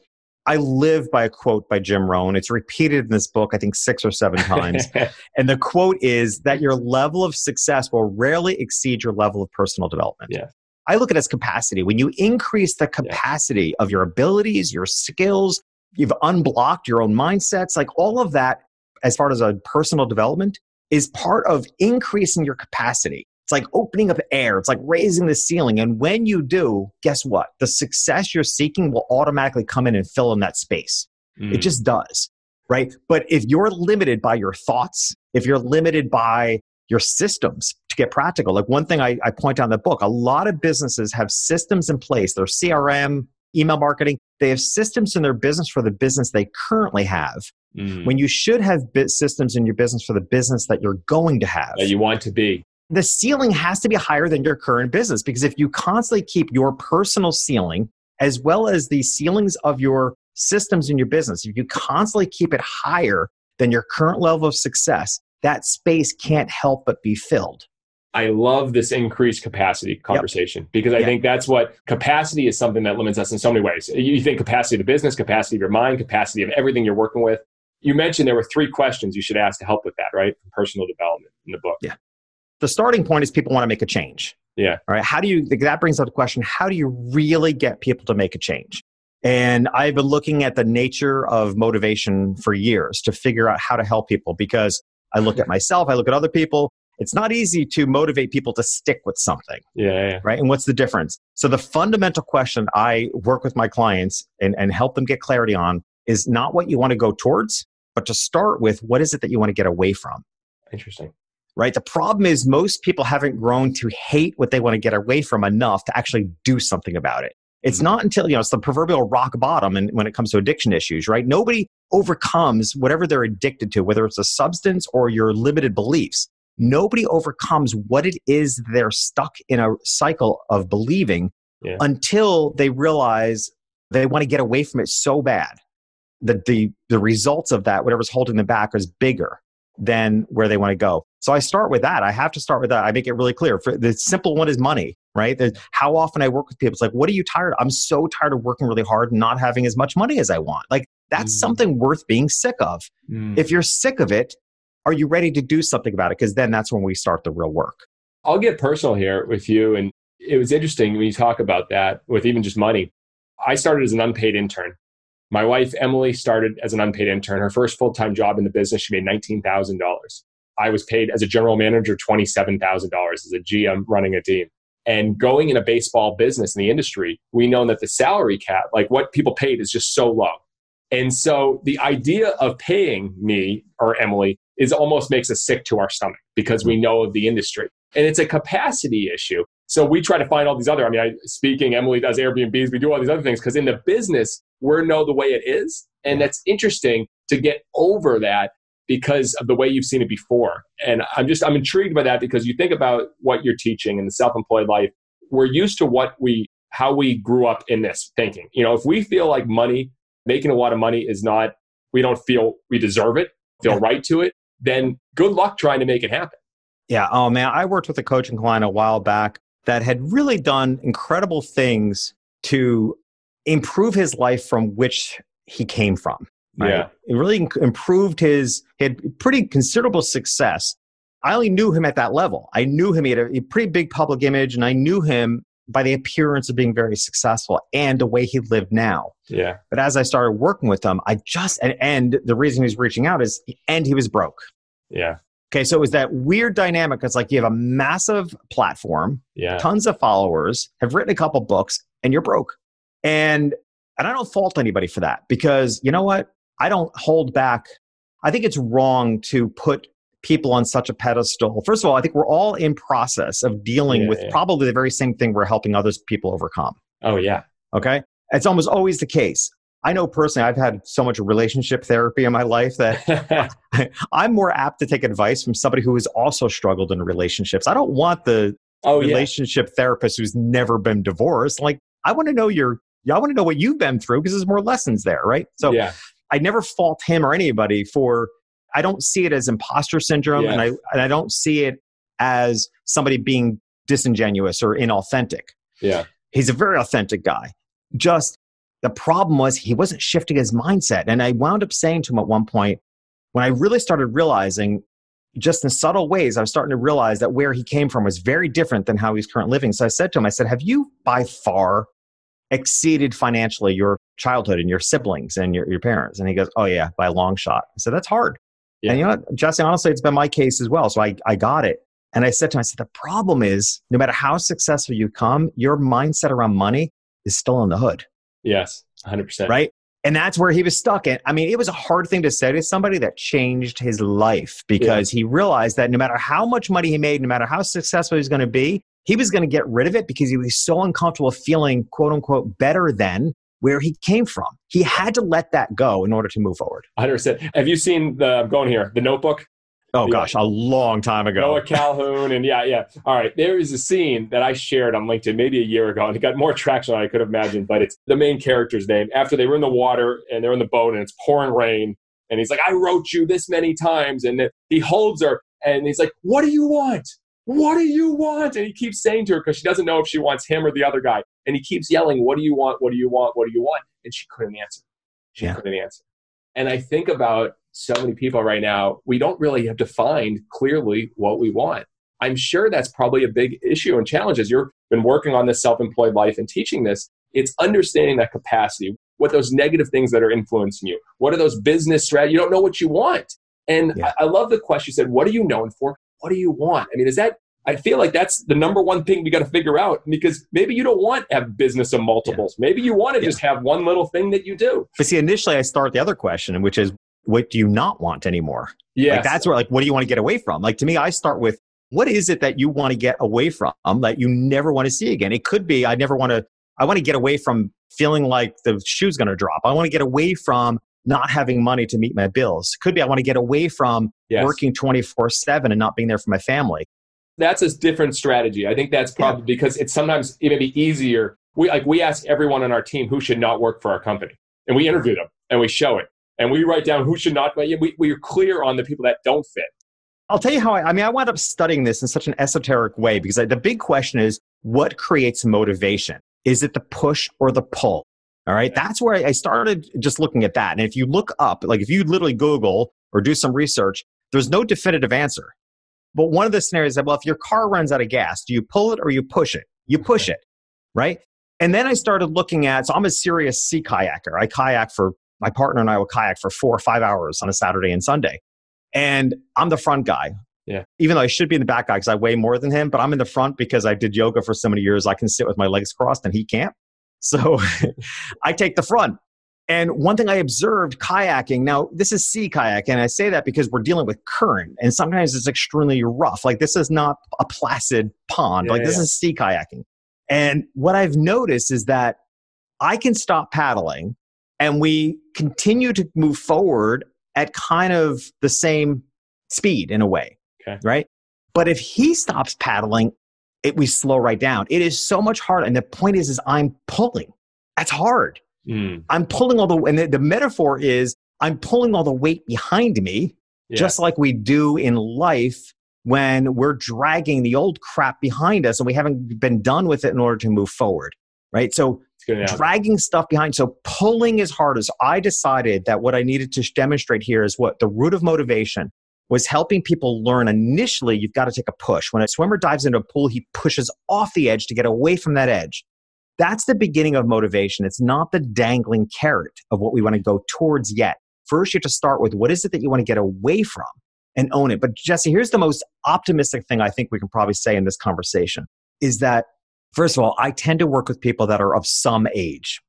I live by a quote by Jim Rohn. It's repeated in this book, I think, six or seven times. and the quote is that your level of success will rarely exceed your level of personal development. Yeah. I look at it as capacity. When you increase the capacity yeah. of your abilities, your skills, you've unblocked your own mindsets, like all of that, as far as a personal development, is part of increasing your capacity. It's like opening up air. It's like raising the ceiling. And when you do, guess what? The success you're seeking will automatically come in and fill in that space. Mm. It just does. Right. But if you're limited by your thoughts, if you're limited by your systems to get practical. Like one thing I, I point out in the book, a lot of businesses have systems in place. Their CRM, email marketing, they have systems in their business for the business they currently have. Mm. When you should have systems in your business for the business that you're going to have. That you want to be. The ceiling has to be higher than your current business because if you constantly keep your personal ceiling as well as the ceilings of your systems in your business, if you constantly keep it higher than your current level of success, that space can't help but be filled. I love this increased capacity conversation yep. because I think that's what capacity is something that limits us in so many ways. You think capacity of the business, capacity of your mind, capacity of everything you're working with. You mentioned there were three questions you should ask to help with that, right? Personal development in the book. Yeah. The starting point is people want to make a change. Yeah. All right. How do you, that brings up the question how do you really get people to make a change? And I've been looking at the nature of motivation for years to figure out how to help people because I look at myself, I look at other people. It's not easy to motivate people to stick with something. Yeah, yeah. Right. And what's the difference? So, the fundamental question I work with my clients and, and help them get clarity on is not what you want to go towards, but to start with what is it that you want to get away from? Interesting. Right. The problem is most people haven't grown to hate what they want to get away from enough to actually do something about it. It's mm-hmm. not until, you know, it's the proverbial rock bottom and when it comes to addiction issues, right? Nobody overcomes whatever they're addicted to, whether it's a substance or your limited beliefs. Nobody overcomes what it is they're stuck in a cycle of believing yeah. until they realize they want to get away from it so bad that the, the results of that, whatever's holding them back, is bigger than where they want to go. So I start with that. I have to start with that. I make it really clear. For the simple one is money, right? The, how often I work with people, it's like, what are you tired? Of? I'm so tired of working really hard and not having as much money as I want. Like that's mm. something worth being sick of. Mm. If you're sick of it, are you ready to do something about it? Because then that's when we start the real work. I'll get personal here with you. And it was interesting when you talk about that with even just money. I started as an unpaid intern. My wife, Emily, started as an unpaid intern. Her first full time job in the business, she made $19,000. I was paid as a general manager $27,000 as a GM running a team. And going in a baseball business in the industry, we know that the salary cap, like what people paid, is just so low. And so the idea of paying me or Emily is almost makes us sick to our stomach because we know of the industry. And it's a capacity issue. So we try to find all these other, I mean, I, speaking, Emily does Airbnbs, we do all these other things because in the business, we know the way it is. And that's interesting to get over that because of the way you've seen it before. And I'm just, I'm intrigued by that because you think about what you're teaching in the self employed life. We're used to what we, how we grew up in this thinking. You know, if we feel like money, making a lot of money is not, we don't feel we deserve it, feel yeah. right to it, then good luck trying to make it happen. Yeah. Oh man, I worked with a coaching client a while back that had really done incredible things to improve his life from which he came from. Right? Yeah. It really improved his, he had pretty considerable success. I only knew him at that level. I knew him, he had a, pretty big public image, and I knew him by the appearance of being very successful and the way he lived now. Yeah. But as I started working with him, I just, and, and the reason he's reaching out is, and he was broke. Yeah. Okay, so it was that weird dynamic. It's like you have a massive platform, yeah. tons of followers, have written a couple books, and you're broke. And and I don't fault anybody for that because you know what? I don't hold back. I think it's wrong to put people on such a pedestal. First of all, I think we're all in process of dealing yeah, with yeah. probably the very same thing we're helping others people overcome. Oh yeah. Okay? It's almost always the case. I know personally, I've had so much relationship therapy in my life that I'm more apt to take advice from somebody who has also struggled in relationships. I don't want the oh, relationship yeah. therapist who's never been divorced. Like, I want to know your, I want to know what you've been through because there's more lessons there, right? So yeah. I never fault him or anybody for, I don't see it as imposter syndrome and, I, and I don't see it as somebody being disingenuous or inauthentic. Yeah. He's a very authentic guy. Just the problem was he wasn't shifting his mindset. And I wound up saying to him at one point, when I really started realizing, just in subtle ways, I was starting to realize that where he came from was very different than how he's currently living. So I said to him, I said, Have you by far exceeded financially your childhood and your siblings and your, your parents? And he goes, Oh, yeah, by a long shot. I said, That's hard. Yeah. And you know what, Jesse, honestly, it's been my case as well. So I, I got it. And I said to him, I said, The problem is no matter how successful you come, your mindset around money is still in the hood. Yes, 100%. Right? And that's where he was stuck. And I mean, it was a hard thing to say to somebody that changed his life because yeah. he realized that no matter how much money he made, no matter how successful he was going to be, he was going to get rid of it because he was so uncomfortable feeling quote unquote better than where he came from. He had to let that go in order to move forward. 100%. Have you seen the, I'm going here, the notebook? Oh gosh, a long time ago. Noah Calhoun, and yeah, yeah. All right, there is a scene that I shared on LinkedIn maybe a year ago, and it got more traction than I could have imagined. But it's the main character's name. After they were in the water and they're in the boat and it's pouring rain, and he's like, "I wrote you this many times," and he holds her and he's like, "What do you want? What do you want?" And he keeps saying to her because she doesn't know if she wants him or the other guy, and he keeps yelling, "What do you want? What do you want? What do you want?" And she couldn't answer. She yeah. couldn't answer. And I think about so many people right now, we don't really have defined clearly what we want. I'm sure that's probably a big issue and challenge as you've been working on this self employed life and teaching this. It's understanding that capacity, what those negative things that are influencing you, what are those business strategies? You don't know what you want. And yeah. I, I love the question you said, What are you known for? What do you want? I mean, is that I feel like that's the number one thing we got to figure out because maybe you don't want to have business of multiples. Yeah. Maybe you want to yeah. just have one little thing that you do. But see, initially I start the other question, which is what do you not want anymore? Yeah. Like that's where like what do you want to get away from? Like to me, I start with what is it that you want to get away from that you never want to see again? It could be I never want to I want to get away from feeling like the shoe's going to drop. I want to get away from not having money to meet my bills. Could be I want to get away from yes. working 24 7 and not being there for my family. That's a different strategy. I think that's probably yeah. because it's sometimes it may be easier. We like we ask everyone on our team who should not work for our company, and we interview them and we show it, and we write down who should not. We we're clear on the people that don't fit. I'll tell you how I, I mean, I wound up studying this in such an esoteric way because I, the big question is what creates motivation? Is it the push or the pull? All right. That's where I started just looking at that. And if you look up, like if you literally Google or do some research, there's no definitive answer. But one of the scenarios is well, if your car runs out of gas, do you pull it or you push it? You push it, right? And then I started looking at, so I'm a serious sea kayaker. I kayak for, my partner and I will kayak for four or five hours on a Saturday and Sunday. And I'm the front guy. Yeah. Even though I should be in the back guy because I weigh more than him, but I'm in the front because I did yoga for so many years. I can sit with my legs crossed and he can't. So I take the front. And one thing I observed kayaking, now this is sea kayak, and I say that because we're dealing with current, and sometimes it's extremely rough. Like this is not a placid pond, yeah, like this yeah. is sea kayaking. And what I've noticed is that I can stop paddling and we continue to move forward at kind of the same speed in a way. Okay. Right. But if he stops paddling, it, we slow right down. It is so much harder. And the point is, is I'm pulling. That's hard. Mm. I'm pulling all the, and the, the, metaphor is I'm pulling all the weight behind me, yeah. just like we do in life when we're dragging the old crap behind us and we haven't been done with it in order to move forward. Right. So dragging stuff behind. So pulling as hard as I decided that what I needed to demonstrate here is what the root of motivation was helping people learn initially you've got to take a push. When a swimmer dives into a pool, he pushes off the edge to get away from that edge. That's the beginning of motivation. It's not the dangling carrot of what we want to go towards yet. First, you have to start with what is it that you want to get away from and own it. But Jesse, here's the most optimistic thing I think we can probably say in this conversation is that, first of all, I tend to work with people that are of some age.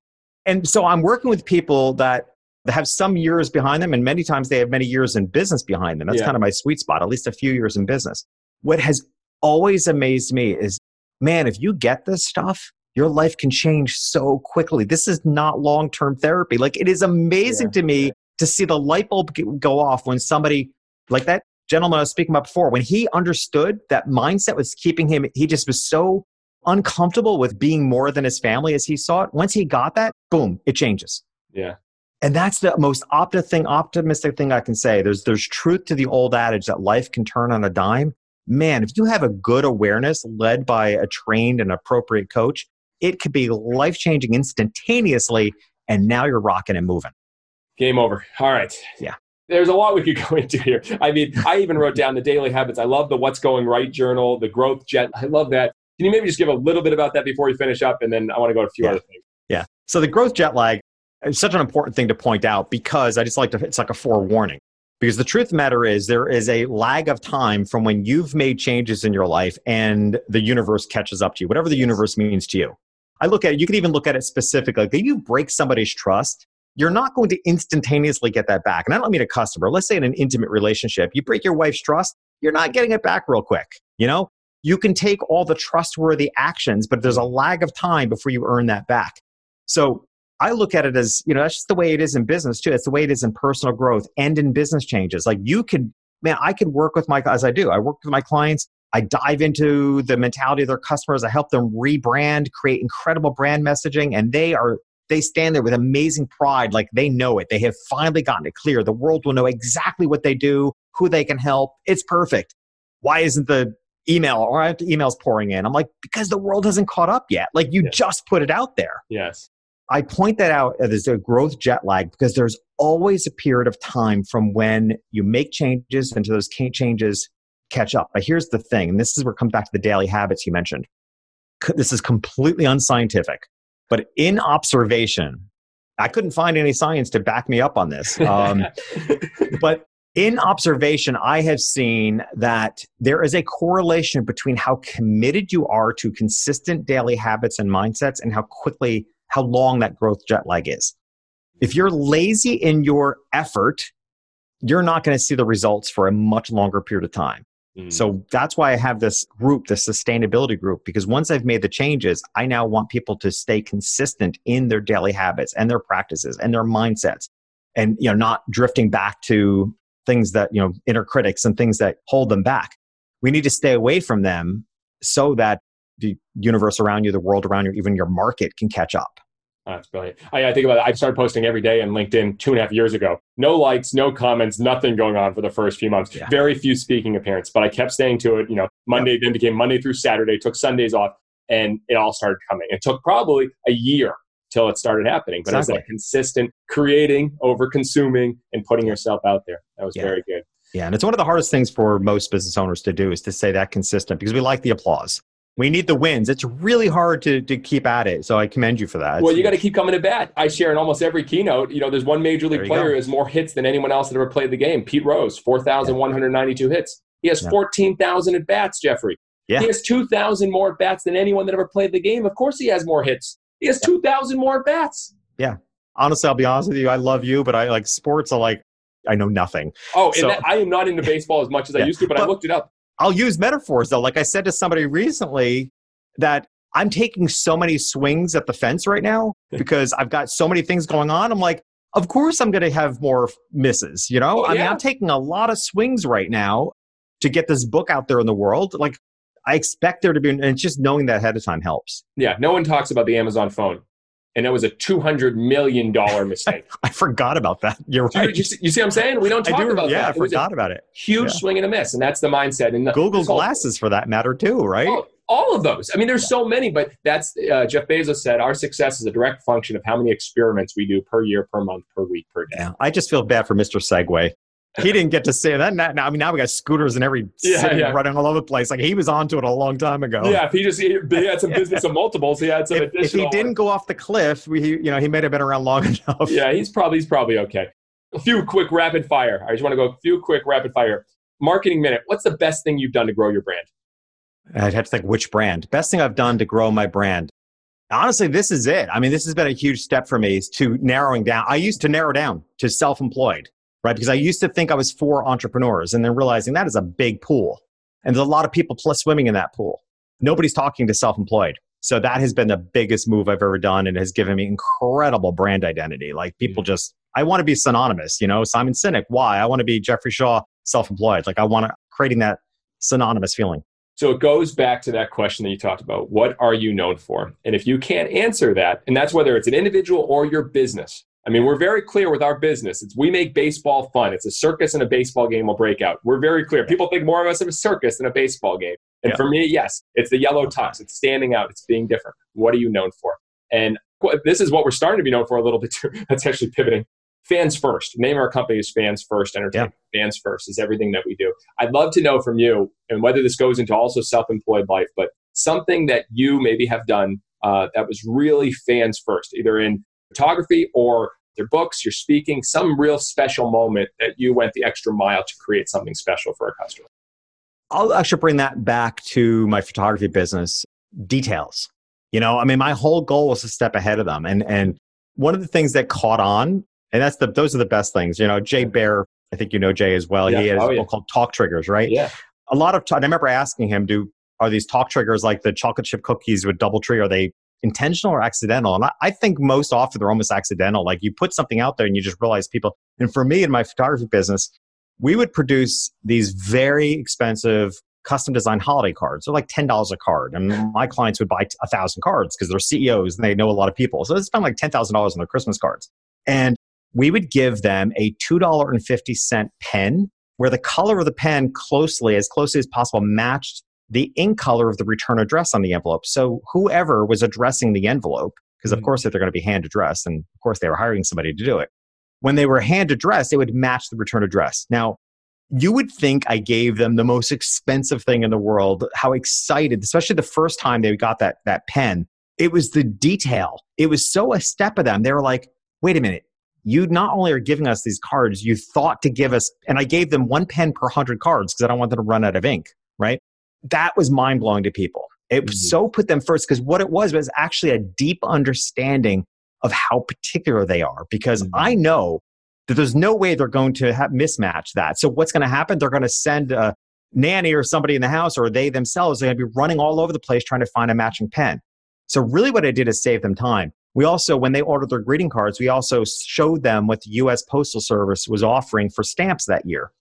And so I'm working with people that have some years behind them, and many times they have many years in business behind them. That's yeah. kind of my sweet spot, at least a few years in business. What has always amazed me is, man, if you get this stuff, your life can change so quickly. This is not long term therapy. Like, it is amazing yeah. to me to see the light bulb go off when somebody, like that gentleman I was speaking about before, when he understood that mindset was keeping him, he just was so uncomfortable with being more than his family as he saw it. Once he got that, boom, it changes. Yeah. And that's the most optimistic thing, optimistic thing I can say. There's, there's truth to the old adage that life can turn on a dime. Man, if you have a good awareness led by a trained and appropriate coach, it could be life changing instantaneously. And now you're rocking and moving. Game over. All right. Yeah. There's a lot we could go into here. I mean, I even wrote down the daily habits. I love the What's Going Right journal, the growth jet. I love that. Can you maybe just give a little bit about that before we finish up? And then I want to go to a few yeah. other things. Yeah. So the growth jet lag, is such an important thing to point out because I just like to, it's like a forewarning. Because the truth of the matter is, there is a lag of time from when you've made changes in your life and the universe catches up to you, whatever the universe means to you. I look at it, you can even look at it specifically. Like if you break somebody's trust, you're not going to instantaneously get that back. And I don't mean a customer. Let's say in an intimate relationship, you break your wife's trust, you're not getting it back real quick. You know, you can take all the trustworthy actions, but there's a lag of time before you earn that back. So I look at it as, you know, that's just the way it is in business too. It's the way it is in personal growth and in business changes. Like you can, man, I can work with my, as I do, I work with my clients. I dive into the mentality of their customers. I help them rebrand, create incredible brand messaging, and they are, they stand there with amazing pride. Like they know it. They have finally gotten it clear. The world will know exactly what they do, who they can help. It's perfect. Why isn't the email or I have emails pouring in? I'm like, because the world hasn't caught up yet. Like you yes. just put it out there. Yes. I point that out as a growth jet lag because there's always a period of time from when you make changes until those changes catch up. But here's the thing, and this is where it comes back to the daily habits you mentioned. This is completely unscientific, but in observation, I couldn't find any science to back me up on this. Um, but in observation, I have seen that there is a correlation between how committed you are to consistent daily habits and mindsets and how quickly how long that growth jet lag is. If you're lazy in your effort, you're not going to see the results for a much longer period of time. Mm. So that's why I have this group, the sustainability group, because once I've made the changes, I now want people to stay consistent in their daily habits and their practices and their mindsets. and you know not drifting back to things that you know inner critics and things that hold them back we need to stay away from them so that the universe around you the world around you even your market can catch up Oh, that's brilliant. I, I, think about it. I started posting every day on LinkedIn two and a half years ago. No likes, no comments, nothing going on for the first few months. Yeah. Very few speaking appearances, but I kept staying to it. You know, Monday then became Monday through Saturday, took Sundays off, and it all started coming. It took probably a year till it started happening. But exactly. as that consistent creating, over consuming, and putting yourself out there, that was yeah. very good. Yeah, and it's one of the hardest things for most business owners to do is to say that consistent because we like the applause. We need the wins. It's really hard to, to keep at it. So I commend you for that. Well, you got to keep coming to bat. I share in almost every keynote. You know, there's one major league player who has more hits than anyone else that ever played the game. Pete Rose, 4,192 hits. He has yeah. 14,000 at bats, Jeffrey. Yeah. He has 2,000 more at bats than anyone that ever played the game. Of course, he has more hits. He has 2,000 more at bats. Yeah. Honestly, I'll be honest with you. I love you, but I like sports. I like, I know nothing. Oh, so, that, I am not into baseball as much as yeah. I used to, but, but I looked it up. I'll use metaphors though. Like I said to somebody recently, that I'm taking so many swings at the fence right now because I've got so many things going on. I'm like, of course I'm going to have more misses, you know? Oh, I mean, I'm taking a lot of swings right now to get this book out there in the world. Like, I expect there to be, and just knowing that ahead of time helps. Yeah, no one talks about the Amazon phone. And it was a $200 million mistake. I forgot about that. You're right. You, you, see what I'm saying? We don't talk do, about yeah, that. Yeah, I forgot about it. Huge yeah. swing and a miss. And that's the mindset. And the, Google Glasses, whole, for that matter, too, right? Oh, all of those. I mean, there's so many, but that's uh, Jeff Bezos said our success is a direct function of how many experiments we do per year, per month, per week, per day. Yeah, I just feel bad for Mr. Segway. He didn't get to say that. Now, I mean, now we got scooters in every yeah, city yeah. running all over the place. Like he was onto it a long time ago. Yeah, if he just he, he had some business of multiples, he had some if, additional. If he didn't go off the cliff, we, you know, he may have been around long enough. Yeah, he's probably he's probably okay. A few quick rapid fire. I just want to go a few quick rapid fire. Marketing minute. What's the best thing you've done to grow your brand? I'd have to think which brand. Best thing I've done to grow my brand. Honestly, this is it. I mean, this has been a huge step for me is to narrowing down. I used to narrow down to self-employed, right? Because I used to think I was for entrepreneurs and then realizing that is a big pool. And there's a lot of people plus swimming in that pool. Nobody's talking to self-employed. So that has been the biggest move I've ever done and has given me incredible brand identity. Like people just, I want to be synonymous, you know, Simon Sinek. Why? I want to be Jeffrey Shaw self-employed. Like I want to creating that synonymous feeling. So it goes back to that question that you talked about. What are you known for? And if you can't answer that, and that's whether it's an individual or your business. I mean, we're very clear with our business. It's we make baseball fun. It's a circus and a baseball game will break out. We're very clear. People think more of us of a circus than a baseball game. And yeah. for me, yes, it's the yellow tux. It's standing out. It's being different. What are you known for? And this is what we're starting to be known for a little bit too. That's actually pivoting fans first. Name of our company is Fans First Entertainment. Yeah. Fans First is everything that we do. I'd love to know from you, and whether this goes into also self-employed life, but something that you maybe have done uh, that was really fans first, either in photography or your books, your speaking, some real special moment that you went the extra mile to create something special for a customer. I'll actually bring that back to my photography business details. You know, I mean, my whole goal was to step ahead of them. And, and one of the things that caught on and that's the those are the best things. You know, Jay Baer, I think you know Jay as well. Yeah. He has oh, yeah. called Talk Triggers, right? Yeah. A lot of time, I remember asking him, "Do are these talk triggers like the chocolate chip cookies with DoubleTree? Are they intentional or accidental?" And I, I think most often they're almost accidental. Like you put something out there and you just realize people. And for me in my photography business, we would produce these very expensive custom designed holiday cards. They're like ten dollars a card, and my clients would buy a thousand cards because they're CEOs and they know a lot of people. So they spend like ten thousand dollars on their Christmas cards. And we would give them a $2.50 pen where the color of the pen closely, as closely as possible, matched the ink color of the return address on the envelope. So whoever was addressing the envelope, because of mm-hmm. course if they're going to be hand addressed, and of course they were hiring somebody to do it, when they were hand addressed, they would match the return address. Now, you would think I gave them the most expensive thing in the world. How excited, especially the first time they got that that pen. It was the detail. It was so a step of them. They were like, wait a minute, you not only are giving us these cards, you thought to give us, and I gave them one pen per hundred cards because I don't want them to run out of ink, right? That was mind blowing to people. It mm-hmm. so put them first because what it was was actually a deep understanding of how particular they are because mm-hmm. I know that there's no way they're going to have mismatch that. So what's going to happen? They're going to send a nanny or somebody in the house or they themselves are going to be running all over the place trying to find a matching pen. So really what I did is save them time. We also, when they ordered their greeting cards, we also showed them what the US Postal Service was offering for stamps that year.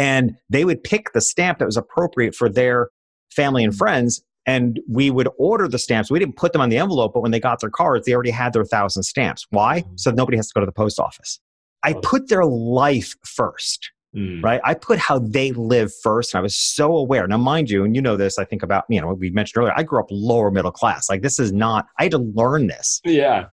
And they would pick the stamp that was appropriate for their family and friends. And we would order the stamps. We didn't put them on the envelope, but when they got their cards, they already had their thousand stamps. Why? Mm-hmm. So nobody has to go to the post office. I put their life first. Mm. Right. I put how they live first. And I was so aware. Now, mind you, and you know this, I think about, you know, we mentioned earlier, I grew up lower middle class. Like this is not, I had to learn this. Yeah.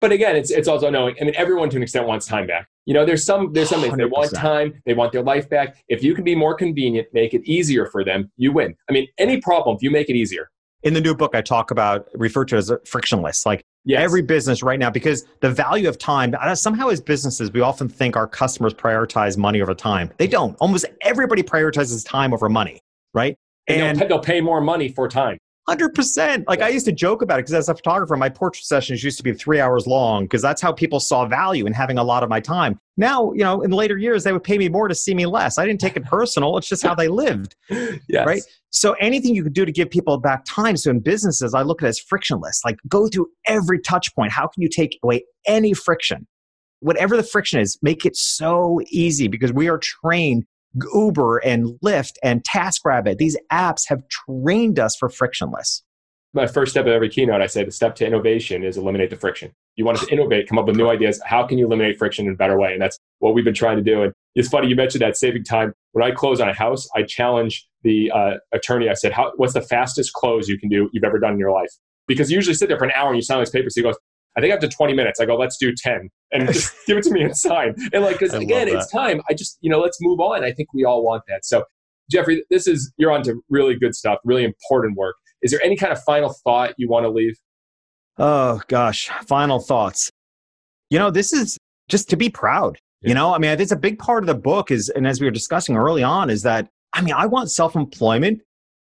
But again, it's, it's also knowing, I mean, everyone to an extent wants time back. You know, there's some, there's some things they want time, they want their life back. If you can be more convenient, make it easier for them, you win. I mean, any problem, if you make it easier. In the new book, I talk about, refer to as frictionless. Like Yes. Every business right now, because the value of time, somehow as businesses, we often think our customers prioritize money over time. They don't. Almost everybody prioritizes time over money, right? And, and they'll, they'll pay more money for time. Hundred percent. Like I used to joke about it because as a photographer, my portrait sessions used to be three hours long because that's how people saw value in having a lot of my time. Now, you know, in later years, they would pay me more to see me less. I didn't take it personal. It's just how they lived. yes. Right. So anything you could do to give people back time. So in businesses, I look at it as frictionless. Like go through every touch point. How can you take away any friction? Whatever the friction is, make it so easy because we are trained Uber and Lyft and TaskRabbit, these apps have trained us for frictionless. My first step of every keynote, I say the step to innovation is eliminate the friction. You want to innovate, come up with new ideas. How can you eliminate friction in a better way? And that's what we've been trying to do. And it's funny, you mentioned that saving time. When I close on a house, I challenge the uh, attorney. I said, How, what's the fastest close you can do you've ever done in your life? Because you usually sit there for an hour and you sign these papers. He goes, I think after 20 minutes, I go, let's do 10 and just give it to me and sign. And like, because again, it's time. I just, you know, let's move on. I think we all want that. So, Jeffrey, this is, you're on to really good stuff, really important work. Is there any kind of final thought you want to leave? Oh, gosh. Final thoughts. You know, this is just to be proud. Yeah. You know, I mean, it's a big part of the book is, and as we were discussing early on, is that, I mean, I want self employment.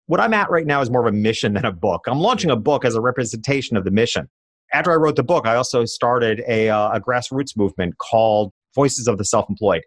What I'm at right now is more of a mission than a book. I'm launching a book as a representation of the mission after I wrote the book, I also started a, uh, a grassroots movement called Voices of the Self Employed.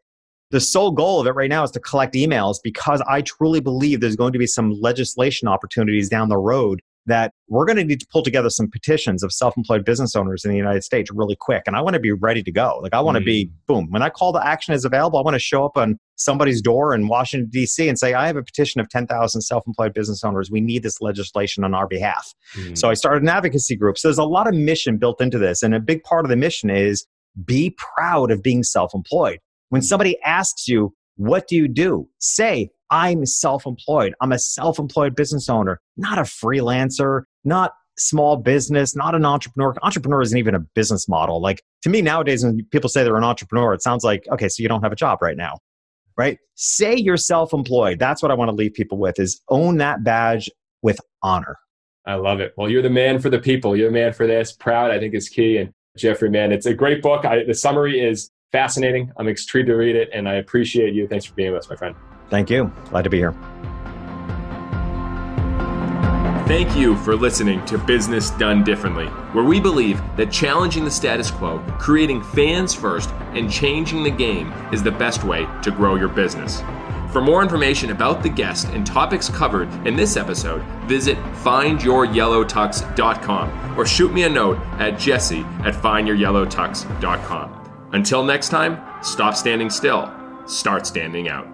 The sole goal of it right now is to collect emails because I truly believe there's going to be some legislation opportunities down the road that we're going to need to pull together some petitions of self-employed business owners in the United States really quick. And I want to be ready to go. Like I want to mm. be boom. When I call the action is available, I want to show up on somebody's door in Washington D.C. and say, "I have a petition of 10,000 self-employed business owners. We need this legislation on our behalf." Mm. So I started an advocacy group. So there's a lot of mission built into this, and a big part of the mission is be proud of being self-employed. When mm. somebody asks you, "What do you do?" say, I'm self employed. I'm a self employed business owner, not a freelancer, not small business, not an entrepreneur. Entrepreneur isn't even a business model. Like to me nowadays, when people say they're an entrepreneur, it sounds like, okay, so you don't have a job right now, right? Say you're self employed. That's what I want to leave people with is own that badge with honor. I love it. Well, you're the man for the people. You're the man for this. Proud, I think, is key. And Jeffrey, man, it's a great book. I, the summary is fascinating. I'm intrigued to read it, and I appreciate you. Thanks for being with us, my friend. Thank you. Glad to be here. Thank you for listening to Business Done Differently, where we believe that challenging the status quo, creating fans first, and changing the game is the best way to grow your business. For more information about the guest and topics covered in this episode, visit findyouryellowtux.com or shoot me a note at jesse at findyourYellowTux.com. Until next time, stop standing still, start standing out.